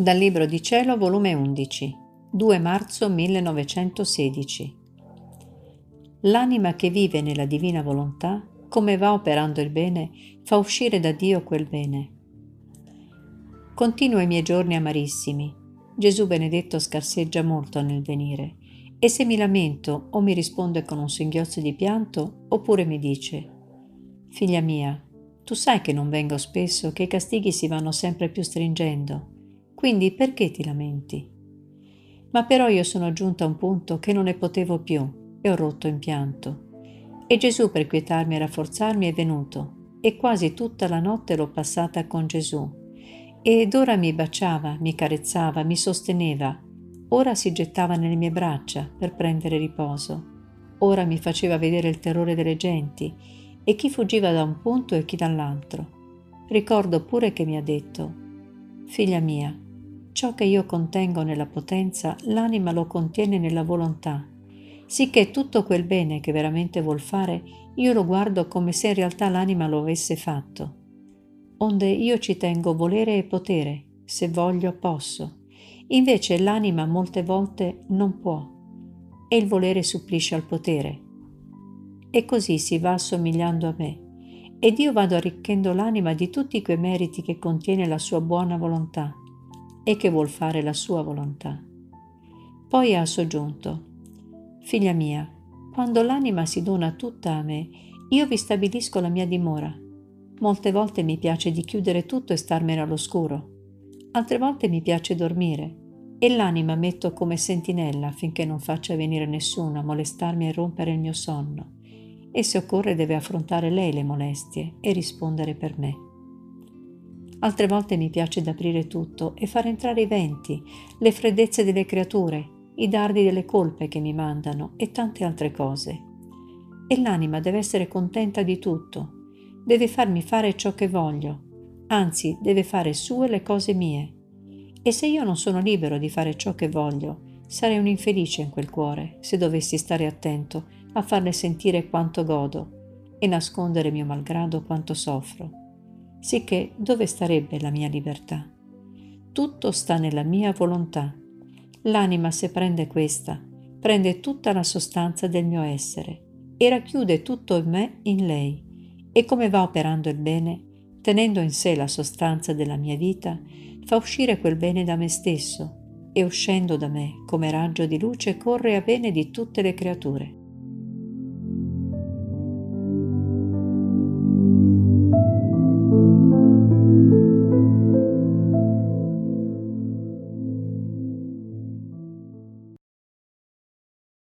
Dal Libro di Cielo, volume 11, 2 marzo 1916. L'anima che vive nella divina volontà, come va operando il bene, fa uscire da Dio quel bene. Continuo i miei giorni amarissimi. Gesù benedetto scarseggia molto nel venire e se mi lamento o mi risponde con un singhiozzo di pianto oppure mi dice Figlia mia, tu sai che non vengo spesso, che i castighi si vanno sempre più stringendo quindi perché ti lamenti? Ma però io sono giunta a un punto che non ne potevo più e ho rotto in pianto. E Gesù per quietarmi e rafforzarmi è venuto e quasi tutta la notte l'ho passata con Gesù. Ed ora mi baciava, mi carezzava, mi sosteneva, ora si gettava nelle mie braccia per prendere riposo, ora mi faceva vedere il terrore delle genti e chi fuggiva da un punto e chi dall'altro. Ricordo pure che mi ha detto, Figlia mia, Ciò che io contengo nella potenza, l'anima lo contiene nella volontà, sicché tutto quel bene che veramente vuol fare, io lo guardo come se in realtà l'anima lo avesse fatto. Onde io ci tengo volere e potere, se voglio posso. Invece l'anima molte volte non può, e il volere supplisce al potere. E così si va assomigliando a me, ed io vado arricchendo l'anima di tutti quei meriti che contiene la sua buona volontà e che vuol fare la sua volontà. Poi ha soggiunto, Figlia mia, quando l'anima si dona tutta a me, io vi stabilisco la mia dimora. Molte volte mi piace di chiudere tutto e starmene all'oscuro, altre volte mi piace dormire e l'anima metto come sentinella affinché non faccia venire nessuno a molestarmi e rompere il mio sonno. E se occorre deve affrontare lei le molestie e rispondere per me. Altre volte mi piace d'aprire tutto e far entrare i venti, le freddezze delle creature, i dardi delle colpe che mi mandano e tante altre cose. E l'anima deve essere contenta di tutto, deve farmi fare ciò che voglio, anzi deve fare sue le cose mie. E se io non sono libero di fare ciò che voglio, sarei un infelice in quel cuore se dovessi stare attento a farle sentire quanto godo e nascondere mio malgrado quanto soffro sicché dove starebbe la mia libertà? Tutto sta nella mia volontà. L'anima se prende questa, prende tutta la sostanza del mio essere e racchiude tutto in me in lei. E come va operando il bene, tenendo in sé la sostanza della mia vita, fa uscire quel bene da me stesso e uscendo da me come raggio di luce corre a bene di tutte le creature.